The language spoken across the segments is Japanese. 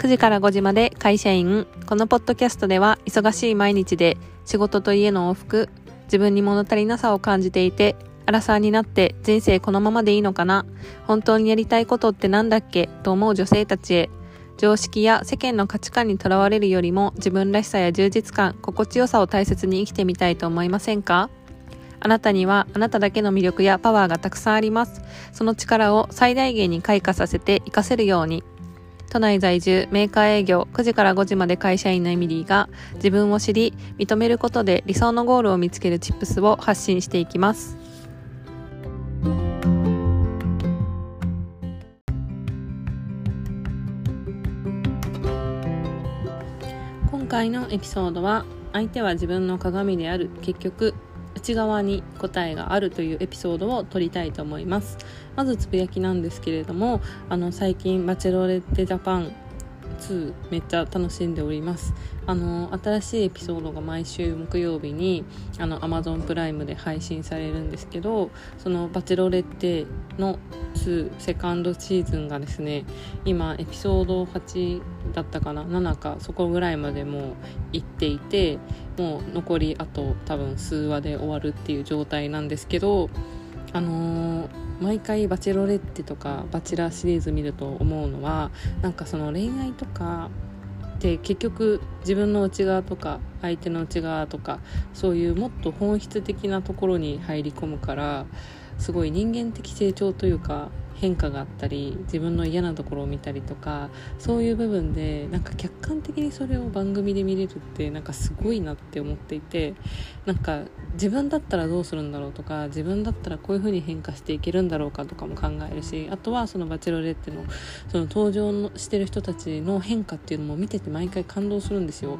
9時から5時まで会社員。このポッドキャストでは忙しい毎日で仕事と家の往復、自分に物足りなさを感じていて、アラサーになって人生このままでいいのかな？本当にやりたいことってなんだっけ？と思う女性たちへ。常識や世間の価値観にとらわれるよりも自分らしさや充実感、心地よさを大切に生きてみたいと思いませんか？あなたにはあなただけの魅力やパワーがたくさんあります。その力を最大限に開花させて活かせるように。都内在住メーカー営業9時から5時まで会社員のエミリーが自分を知り認めることで理想のゴールを見つけるチップスを発信していきます。今回のエピソードは相手は自分の鏡である結局内側に答えがあるというエピソードを撮りたいと思います。まずつぶやきなんですけれどもあの最近バチェロレッテジャパン2めっちゃ楽しんでおります。あの新しいエピソードが毎週木曜日にあの Amazon プライムで配信されるんですけどそのバチェロレッテの2セカンドシーズンがですね今エピソード8だったかな7かそこぐらいまでもう行っていてもう残りあと多分数話で終わるっていう状態なんですけどあのー毎回バチェロレッテとかバチェラーシリーズ見ると思うのはなんかその恋愛とかって結局自分の内側とか相手の内側とかそういうもっと本質的なところに入り込むからすごい人間的成長というか変化があったり自分の嫌なところを見たりとかそういう部分でなんか客観的にそれを番組で見れるってなんかすごいなって思っていてなんか自分だったらどうするんだろうとか自分だったらこういう風に変化していけるんだろうかとかも考えるしあとはそのバチェロレッテのその登場のしてる人たちの変化っていうのも見てて毎回感動するんですよ。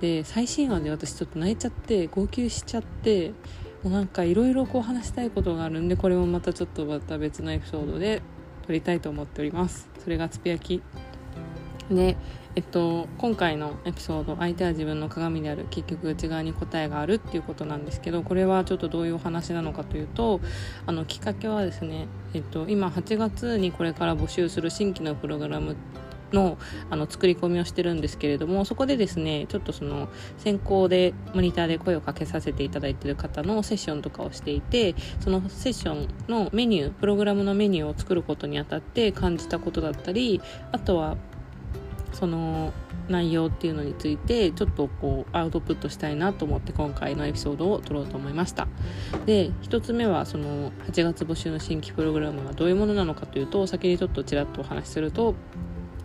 で最新話で私ちょっと泣いちゃって号泣しちゃってなんかいろいろこう話したいことがあるんでこれもまたちょっとまた別のエピソードで撮りたいと思っております。それがつぶやき。でえっと、今回のエピソード相手は自分の鏡である。結局内側に答えがあるっていうことなんですけどこれはちょっとどういうお話なのかというとあのきっかけはですね、えっと、今8月にこれから募集する新規のプログラムのあの作り込みをしてるんですけれどもそこでですねちょっとその先行でモニターで声をかけさせていただいてる方のセッションとかをしていてそのセッションのメニュープログラムのメニューを作ることにあたって感じたことだったりあとはその内容っていうのについてちょっとこうアウトプットしたいなと思って今回のエピソードを撮ろうと思いました。で1つ目はその8月募集の新規プログラムがどういうものなのかというと先にちょっとちらっとお話しすると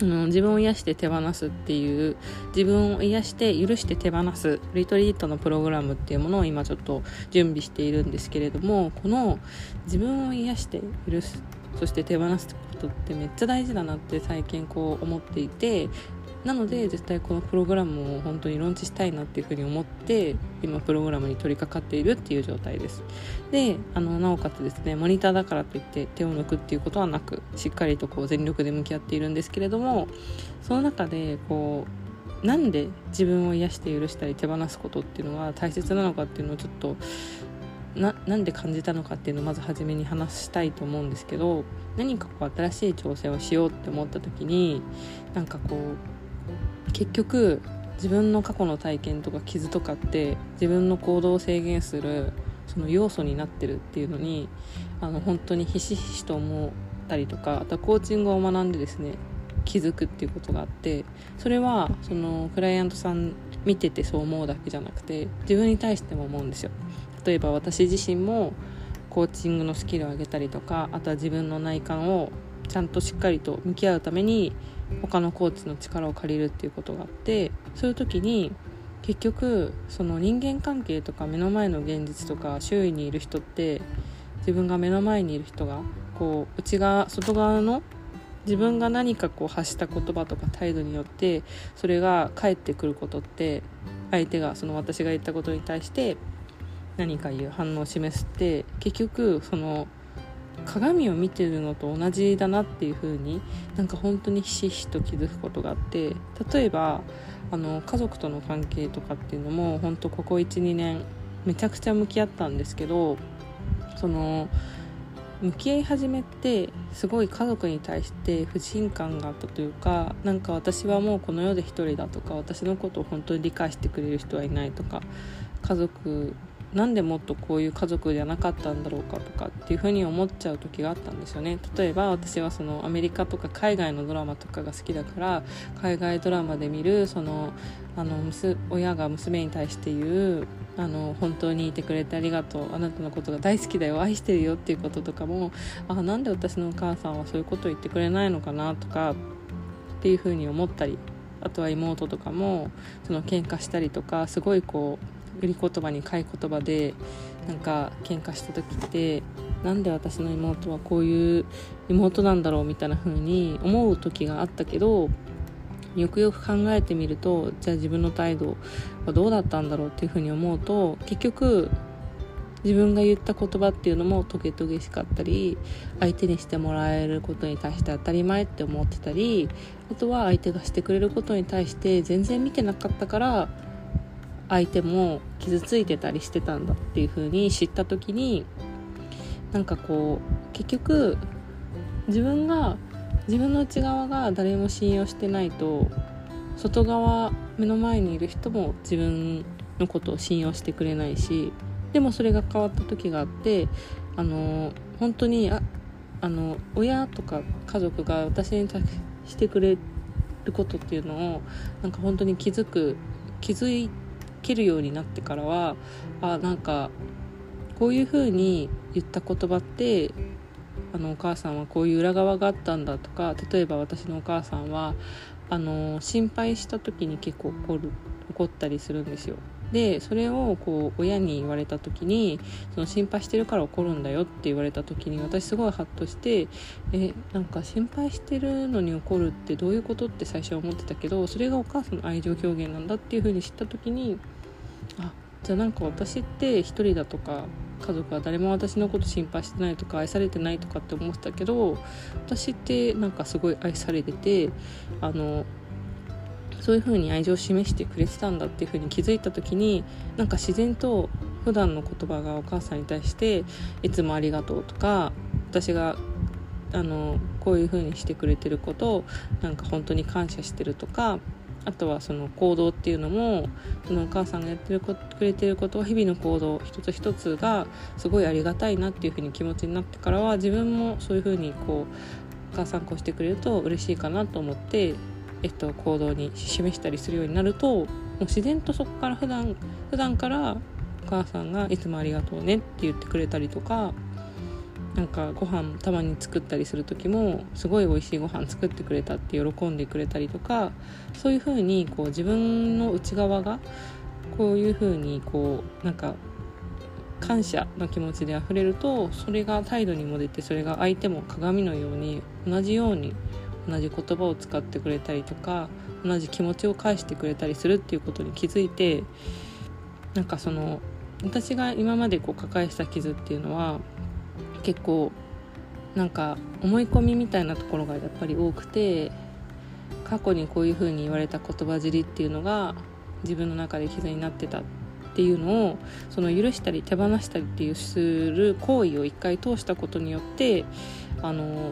の自分を癒して手放すっていう自分を癒して許して手放すリトリートのプログラムっていうものを今ちょっと準備しているんですけれどもこの自分を癒して許すそして手放すってことってめっちゃ大事だなって最近こう思っていてなので絶対このプログラムを本当にローンチしたいなっていうふうに思って今プログラムに取り掛かっているっていう状態です。であのなおかつですねモニターだからといって手を抜くっていうことはなくしっかりとこう全力で向き合っているんですけれどもその中でこうなんで自分を癒して許したり手放すことっていうのが大切なのかっていうのをちょっとななんで感じたのかっていうのをまず初めに話したいと思うんですけど何かこう新しい挑戦をしようって思った時になんかこう結局自分の過去の体験とか傷とかって自分の行動を制限するその要素になってるっていうのにあの本当にひしひしと思ったりとかあとはコーチングを学んでですね気づくっていうことがあってそれはそのクライアントさん見ててそう思うだけじゃなくて自分に対しても思うんですよ。例えば私自身もコーチングのスキルを上げたりとかあとは自分の内観をちゃんとしっかりと向き合うために他のコーチの力を借りるっていうことがあってそういう時に結局その人間関係とか目の前の現実とか周囲にいる人って自分が目の前にいる人がこう内側外側の自分が何かこう発した言葉とか態度によってそれが返ってくることって相手がその私が言ったことに対して何かいう反応を示すって結局その鏡を見てるのと同じだなっていう風になんか本当にひしひしと気づくことがあって例えばあの家族との関係とかっていうのも本当ここ12年めちゃくちゃ向き合ったんですけどその向き合い始めてすごい家族に対して不信感があったというかなんか私はもうこの世で一人だとか私のことを本当に理解してくれる人はいないとか家族なんでもっとこういう家族じゃなかったんだろうかとかっていうふうに思っちゃう時があったんですよね。例えば私はそのアメリカとか海外のドラマとかが好きだから海外ドラマで見るそのあの親が娘に対して言うあの本当にいてくれてありがとうあなたのことが大好きだよ愛してるよっていうこととかもあなんで私のお母さんはそういうことを言ってくれないのかなとかっていうふうに思ったりあとは妹とかもその喧嘩したりとかすごいこう売り言葉に買い言葉でなんか喧嘩した時ってなんで私の妹はこういう妹なんだろうみたいな風に思う時があったけどよくよく考えてみるとじゃあ自分の態度はどうだったんだろうっていう風に思うと結局自分が言った言葉っていうのもトゲトゲしかったり相手にしてもらえることに対して当たり前って思ってたりあとは相手がしてくれることに対して全然見てなかったから相手も傷ついてたりしてたんだっていう風に知った時になんかこう結局自分が自分の内側が誰も信用してないと外側目の前にいる人も自分のことを信用してくれないしでもそれが変わった時があってあの本当にああの親とか家族が私にしてくれることっていうのをなんか本当に気づく気づいてけるようになってからはあなんかこういう風に言った言葉ってあのお母さんはこういう裏側があったんだとか例えば私のお母さんはあの心配した時に結構怒る怒ったりするんですよ。でそれをこう親に言われた時にその心配してるから怒るんだよって言われた時に私すごいハッとしてえなんか心配してるのに怒るってどういうことって最初は思ってたけどそれがお母さんの愛情表現なんだっていう風に知った時にあじゃあなんか私って一人だとか家族は誰も私のこと心配してないとか愛されてないとかって思ってたけど私ってなんかすごい愛されててあのそういう風に愛情を示してくれてたんだっていう風に気づいた時になんか自然と普段の言葉がお母さんに対して「いつもありがとう」とか私があのこういう風にしてくれてることをなんか本当に感謝してるとかあとはその行動っていうのもそのお母さんがやってるくれてることは日々の行動一つ一つがすごいありがたいなっていうふうに気持ちになってからは自分もそういうふうにこうお母さんこうしてくれると嬉しいかなと思って、えっと、行動に示したりするようになるともう自然とそこから普段普段からお母さんが「いつもありがとうね」って言ってくれたりとかなんかご飯たまに作ったりする時もすごい美味しいご飯作ってくれたって喜んでくれたりとかそういう風にこう自分の内側がこういう風にこうなんか感謝の気持ちで溢れるとそれが態度にも出てそれが相手も鏡のように同じように同じ言葉を使ってくれたりとか同じ気持ちを返してくれたりするっていうことに気づいてなんかその私が今までこう抱えした傷っていうのは結構なんか思い込みみたいなところがやっぱり多くて過去にこういう風に言われた言葉尻っていうのが自分の中で傷になってたっていうのをその許したり手放したりっていうする行為を一回通したことによってあの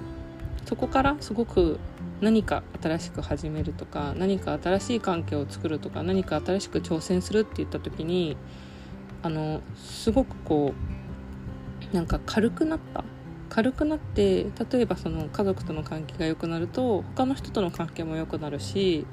そこからすごく何か新しく始めるとか何か新しい関係を作るとか何か新しく挑戦するって言った時にあのすごくこうなんか軽くなった。軽くなって例えばその家族との関係が良くなると他の人との関係も良くなるし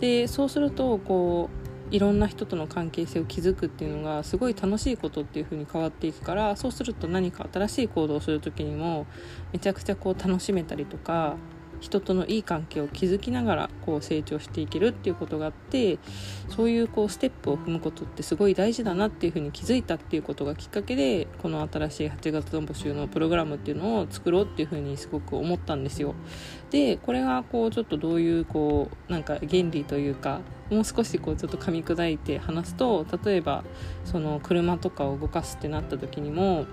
でそうするとこういろんな人との関係性を築くっていうのがすごい楽しいことっていう風に変わっていくからそうすると何か新しい行動をする時にもめちゃくちゃこう楽しめたりとか人とのいい関係を築きながらこう成長していけるっていうことがあってそういうこうステップを踏むことってすごい大事だなっていうふうに気づいたっていうことがきっかけでこの新しい8月の募集のプログラムっていうのを作ろうっていうふうにすごく思ったんですよ。でこれがこうちょっとどういうこうなんか原理というかもう少しこうちょっと噛み砕いて話すと例えばその車とかを動かすってなった時にも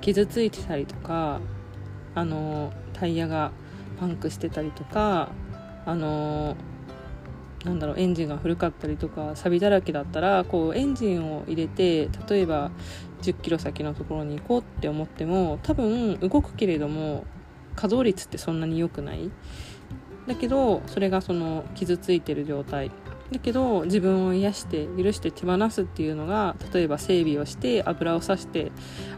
傷ついてたりとかあのタイヤがパンクしてたりとかあのなんだろうエンジンが古かったりとか錆だらけだったらこうエンジンを入れて例えば10キロ先のところに行こうって思っても多分動くけれども稼働率ってそんなに良くない。だけどそれがその傷ついてる状態。だけど自分を癒して許して手放すっていうのが例えば整備をして油をさして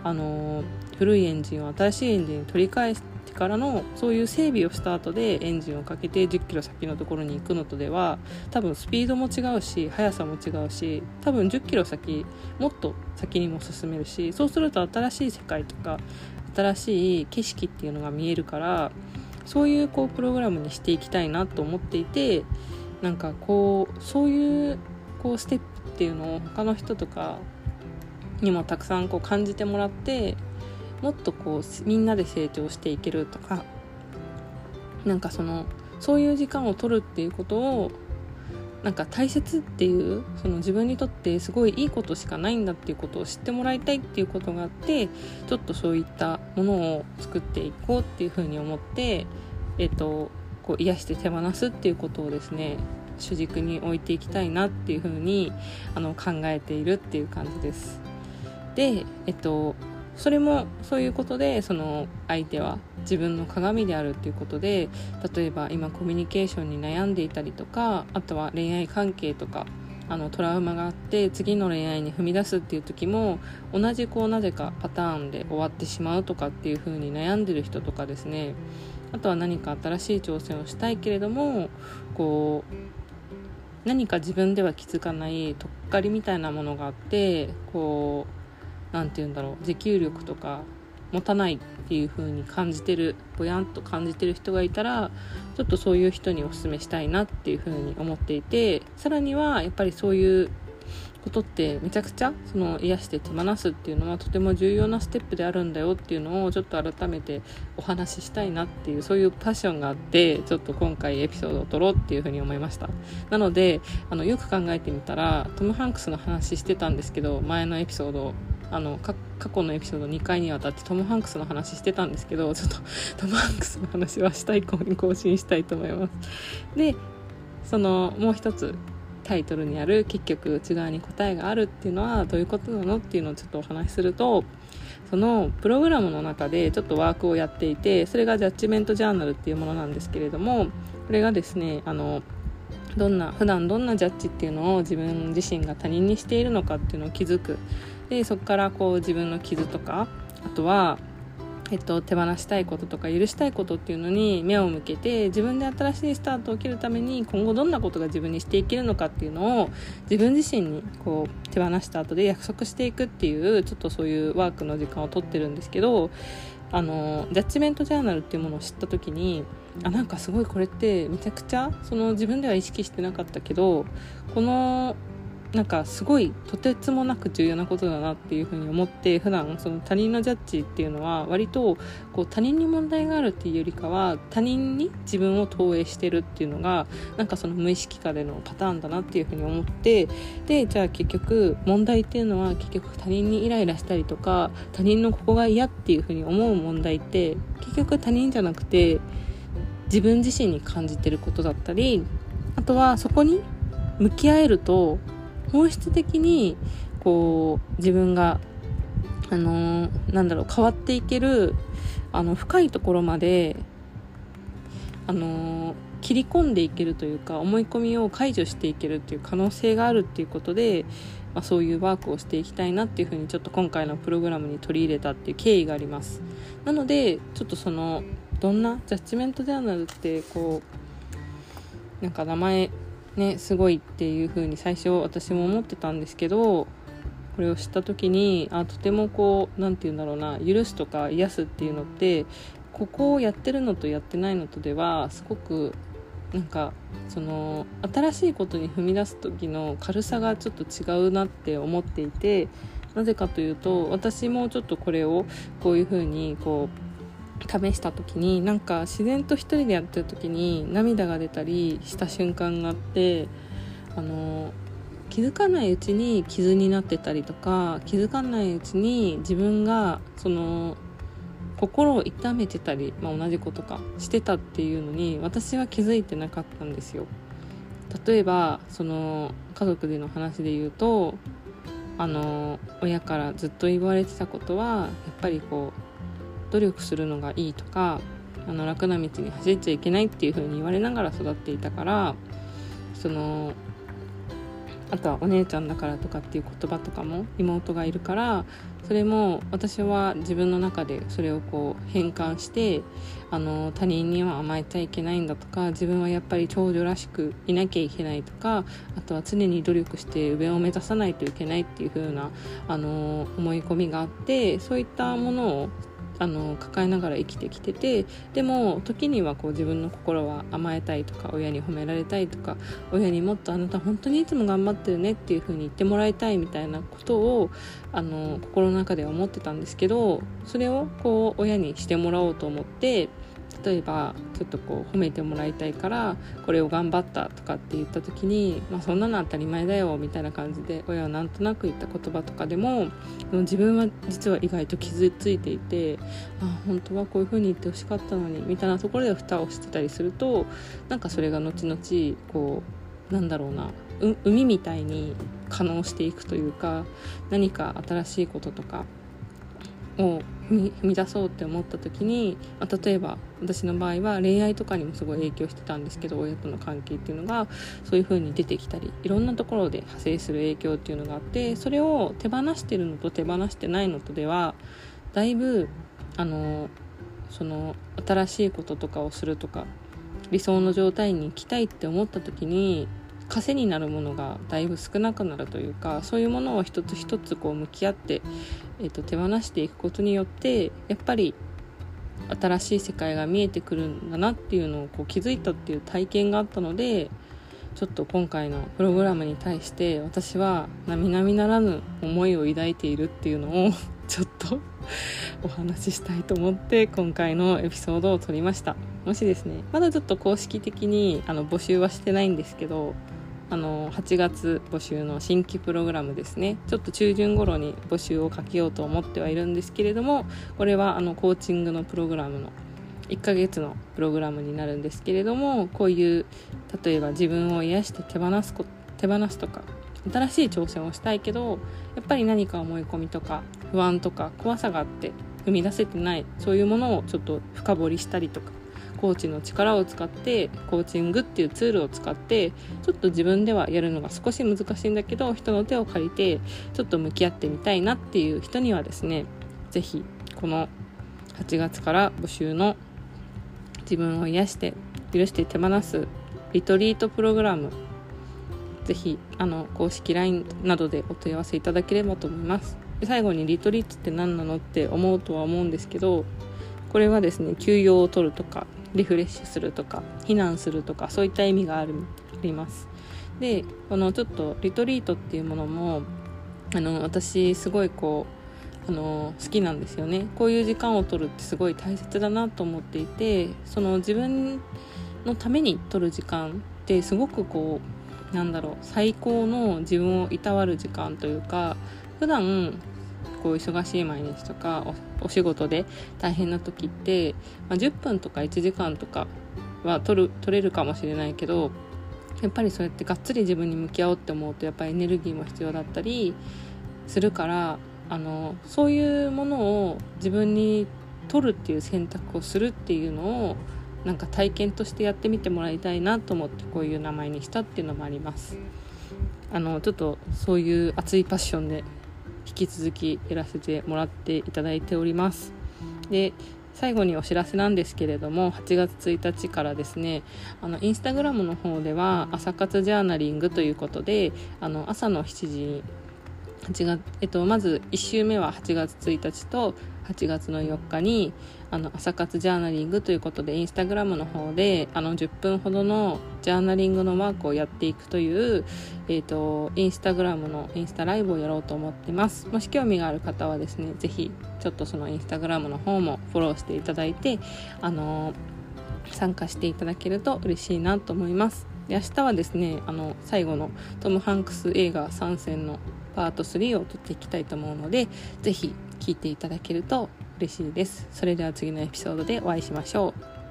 あの古いエンジンを新しいエンジンに取り返してからのそういう整備をした後でエンジンをかけて1 0キロ先のところに行くのとでは多分スピードも違うし速さも違うし多分1 0キロ先もっと先にも進めるしそうすると新しい世界とか新しい景色っていうのが見えるからそういうこうプログラムにしていきたいなと思っていてなんかこうそういうこうステップっていうのを他の人とかにもたくさんこう感じてもらってもっとこうみんなで成長していけるとかなんかそのそういう時間を取るっていうことをなんか大切っていうその自分にとってすごいいいことしかないんだっていうことを知ってもらいたいっていうことがあってちょっとそういったものを作っていこうっていうふうに思って、えっと、こう癒して手放すっていうことをですね主軸に置いていきたいなっていうふうにあの考えているっていう感じです。で、えっと、それもそういうことでその相手は自分の鏡であるっていうことで例えば今コミュニケーションに悩んでいたりとかあとは恋愛関係とかあのトラウマがあって次の恋愛に踏み出すっていう時も同じこうなぜかパターンで終わってしまうとかっていう風に悩んでる人とかですね。あとは何か新しい挑戦をしたいけれどもこう何か自分では気づかないとっかりみたいなものがあってこう何て言うんだろう持久力とか持たないっていう風に感じてるぼやんと感じてる人がいたらちょっとそういう人におすすめしたいなっていう風に思っていてさらにはやっぱりそういうことってめちゃくちゃその癒して手放すっていうのはとても重要なステップであるんだよっていうのをちょっと改めてお話ししたいなっていうそういうパッションがあってちょっと今回エピソードを撮ろうっていうふうに思いました。なのであのよく考えてみたらトム・ハンクスの話してたんですけど前のエピソードあの過去のエピソード2回にわたってトム・ハンクスの話してたんですけどちょっと トム・ハンクスの話は明日以降に更新したいと思います。でそのもう一つタイトルにある結局内側に答えがあるっていうのはどういうことなのっていうのをちょっとお話しするとそのプログラムの中でちょっとワークをやっていてそれがジャッジメントジャーナルっていうものなんですけれどもこれがですねあのどんな普段どんなジャッジっていうのを自分自身が他人にしているのかっていうのを気づくでそこからこう自分の傷とかあとは、えっと、手放したいこととか許したいことっていうのに目を向けて自分で新しいスタートを切るために今後どんなことが自分にしていけるのかっていうのを自分自身にこう手放した後で約束していくっていうちょっとそういうワークの時間をとってるんですけどあのジャッジメントジャーナルっていうものを知った時にあなんかすごいこれってめちゃくちゃその自分では意識してなかったけどこのなんかすごいとてつもなく重要なことだなっていうふうに思って普段その他人のジャッジっていうのは割とこう他人に問題があるっていうよりかは他人に自分を投影してるっていうのがなんかその無意識化でのパターンだなっていうふうに思ってでじゃあ結局問題っていうのは結局他人にイライラしたりとか他人のここが嫌っていうふうに思う問題って結局他人じゃなくて自分自身に感じてることだったりあとはそこに向き合えると本質的にこう自分があのなんだろう変わっていけるあの深いところまであの切り込んでいけるというか思い込みを解除していけるっていう可能性があるっていうことで、まあ、そういうワークをしていきたいなっていうふうにちょっと今回のプログラムに取り入れたっていう経緯があります。なのでちょっとそのどんなジャッジメントジャーナルってこうなんか名前ねすごいっていう風に最初私も思ってたんですけどこれを知った時にあとてもこう何て言うんだろうな許すとか癒すっていうのってここをやってるのとやってないのとではすごくなんかその新しいことに踏み出す時の軽さがちょっと違うなって思っていてなぜかというと私もちょっとこれをこういう風にこう試した時になんか自然と一人でやってる時に涙が出たりした瞬間があってあの気づかないうちに傷になってたりとか気づかないうちに自分がその心を痛めてたり、まあ、同じことかしてたっていうのに私は気づいてなかったんですよ。例えばその家族での話で言うとあの親からずっと言われてたことはやっぱりこう努力するのがいいとかあの楽な道に走っちゃいけないっていう風に言われながら育っていたからそのあとはお姉ちゃんだからとかっていう言葉とかも妹がいるからそれも私は自分の中でそれをこう変換してあの他人には甘えちゃいけないんだとか自分はやっぱり長女らしくいなきゃいけないとかあとは常に努力して上を目指さないといけないっていう風なあの思い込みがあってそういったものをあの抱えながら生きてきててでも時にはこう自分の心は甘えたいとか親に褒められたいとか親にもっとあなた本当にいつも頑張ってるねっていう風に言ってもらいたいみたいなことをあの心の中では思ってたんですけどそれをこう親にしてもらおうと思って例えばちょっとこう褒めてもらいたいからこれを頑張ったとかって言った時に、まあ、そんなの当たり前だよみたいな感じで親はなんとなく言った言葉とかでも自分は実は意外と傷ついていてあ本当はこういう風に言ってほしかったのにみたいなところで蓋をしてたりするとなんかそれが後々こうなんだろうな海みたいに可能していくというか何か新しいこととかを踏み出そうって思った時に、まあ、例えば私の場合は恋愛とかにもすごい影響してたんですけど親との関係っていうのがそういう風に出てきたりいろんなところで派生する影響っていうのがあってそれを手放してるのと手放してないのとではだいぶあのその新しいこととかをするとか理想の状態に行きたいって思った時に枷になるものがだいぶ少なくなるというかそういうものを一つ一つこう向き合って、えーと、手放していくことによってやっぱり新しい世界が見えてくるんだなっていうのをこう気づいたっていう体験があったのでちょっと今回のプログラムに対して私は並々ならぬ思いを抱いているっていうのを ちょっと お話ししたいと思って今回のエピソードを撮りました。もしですねまだちょっと公式的にあの募集はしてないんですけどあの8月募集の新規プログラムですね。ちょっと中旬頃に募集をかけようと思ってはいるんですけれどもこれはあのコーチングのプログラムの1ヶ月のプログラムになるんですけれどもこういう例えば自分を癒して手放すこ手放すとか新しい挑戦をしたいけどやっぱり何か思い込みとか不安とか怖さがあって生み出せてないそういうものをちょっと深掘りしたりとかコーチの力を使ってコーチングっていうツールを使ってちょっと自分ではやるのが少し難しいんだけど人の手を借りてちょっと向き合ってみたいなっていう人にはですね是非この8月から募集の自分を癒して許して手放すリトリートプログラムぜひあの公式 LINE などでお問い合わせいただければと思います。で最後にリトリートって何なのって思うとは思うんですけどこれはですね休養を取るとかリフレッシュするとか避難するとかそういった意味があります。でこのちょっとリトリートっていうものもあの私すごいこうあの好きなんですよね。こういう時間を取るってすごい大切だなと思っていてその自分のために取る時間ってすごくこうなんだろう最高の自分をいたわる時間というか普段こう忙しい毎日とかお仕事で大変な時って、まあ、10分とか1時間とかは取る取れるかもしれないけどやっぱりそうやってがっつり自分に向き合おうって思うとやっぱりエネルギーも必要だったりするからあのそういうものを自分に取るっていう選択をするっていうのをなんか体験としてやってみてもらいたいなと思ってこういう名前にしたっていうのもあります。あのちょっとそういう熱いパッションで引き続きやらせてもらっていただいております。で最後にお知らせなんですけれども8月1日からですねあのインスタグラムの方では朝活ジャーナリングということであの朝の7時に8月、えっと、まず1週目は8月1日と8月の4日にあの朝活ジャーナリングということでインスタグラムの方であの10分ほどのジャーナリングのワークをやっていくという、えーと、インスタグラムのインスタライブをやろうと思ってます。もし興味がある方はですね是非ちょっとそのインスタグラムの方もフォローしていただいてあの参加していただけると嬉しいなと思います。で明日はですねあの最後のトム・ハンクス映画参戦のパート3を撮っていきたいと思うのでぜひ聞いていただけると嬉しいです。それでは次のエピソードでお会いしましょう。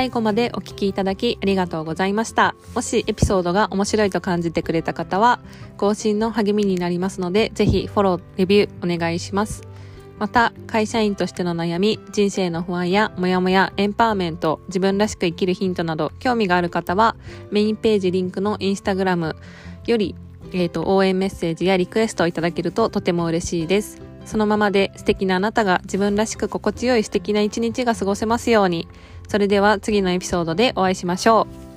最後までお聞きいただきありがとうございました。もしエピソードが面白いと感じてくれた方は、更新の励みになりますので、ぜひフォロー、レビューお願いします。また、会社員としての悩み、人生の不安やモヤモヤ、エンパワーメント、自分らしく生きるヒントなど、興味がある方は、メインページリンクのインスタグラムより、えっ、ー、と、応援メッセージやリクエストをいただけるととても嬉しいです。そのままで素敵なあなたが自分らしく心地よい素敵な一日が過ごせますように。それでは次のエピソードでお会いしましょう。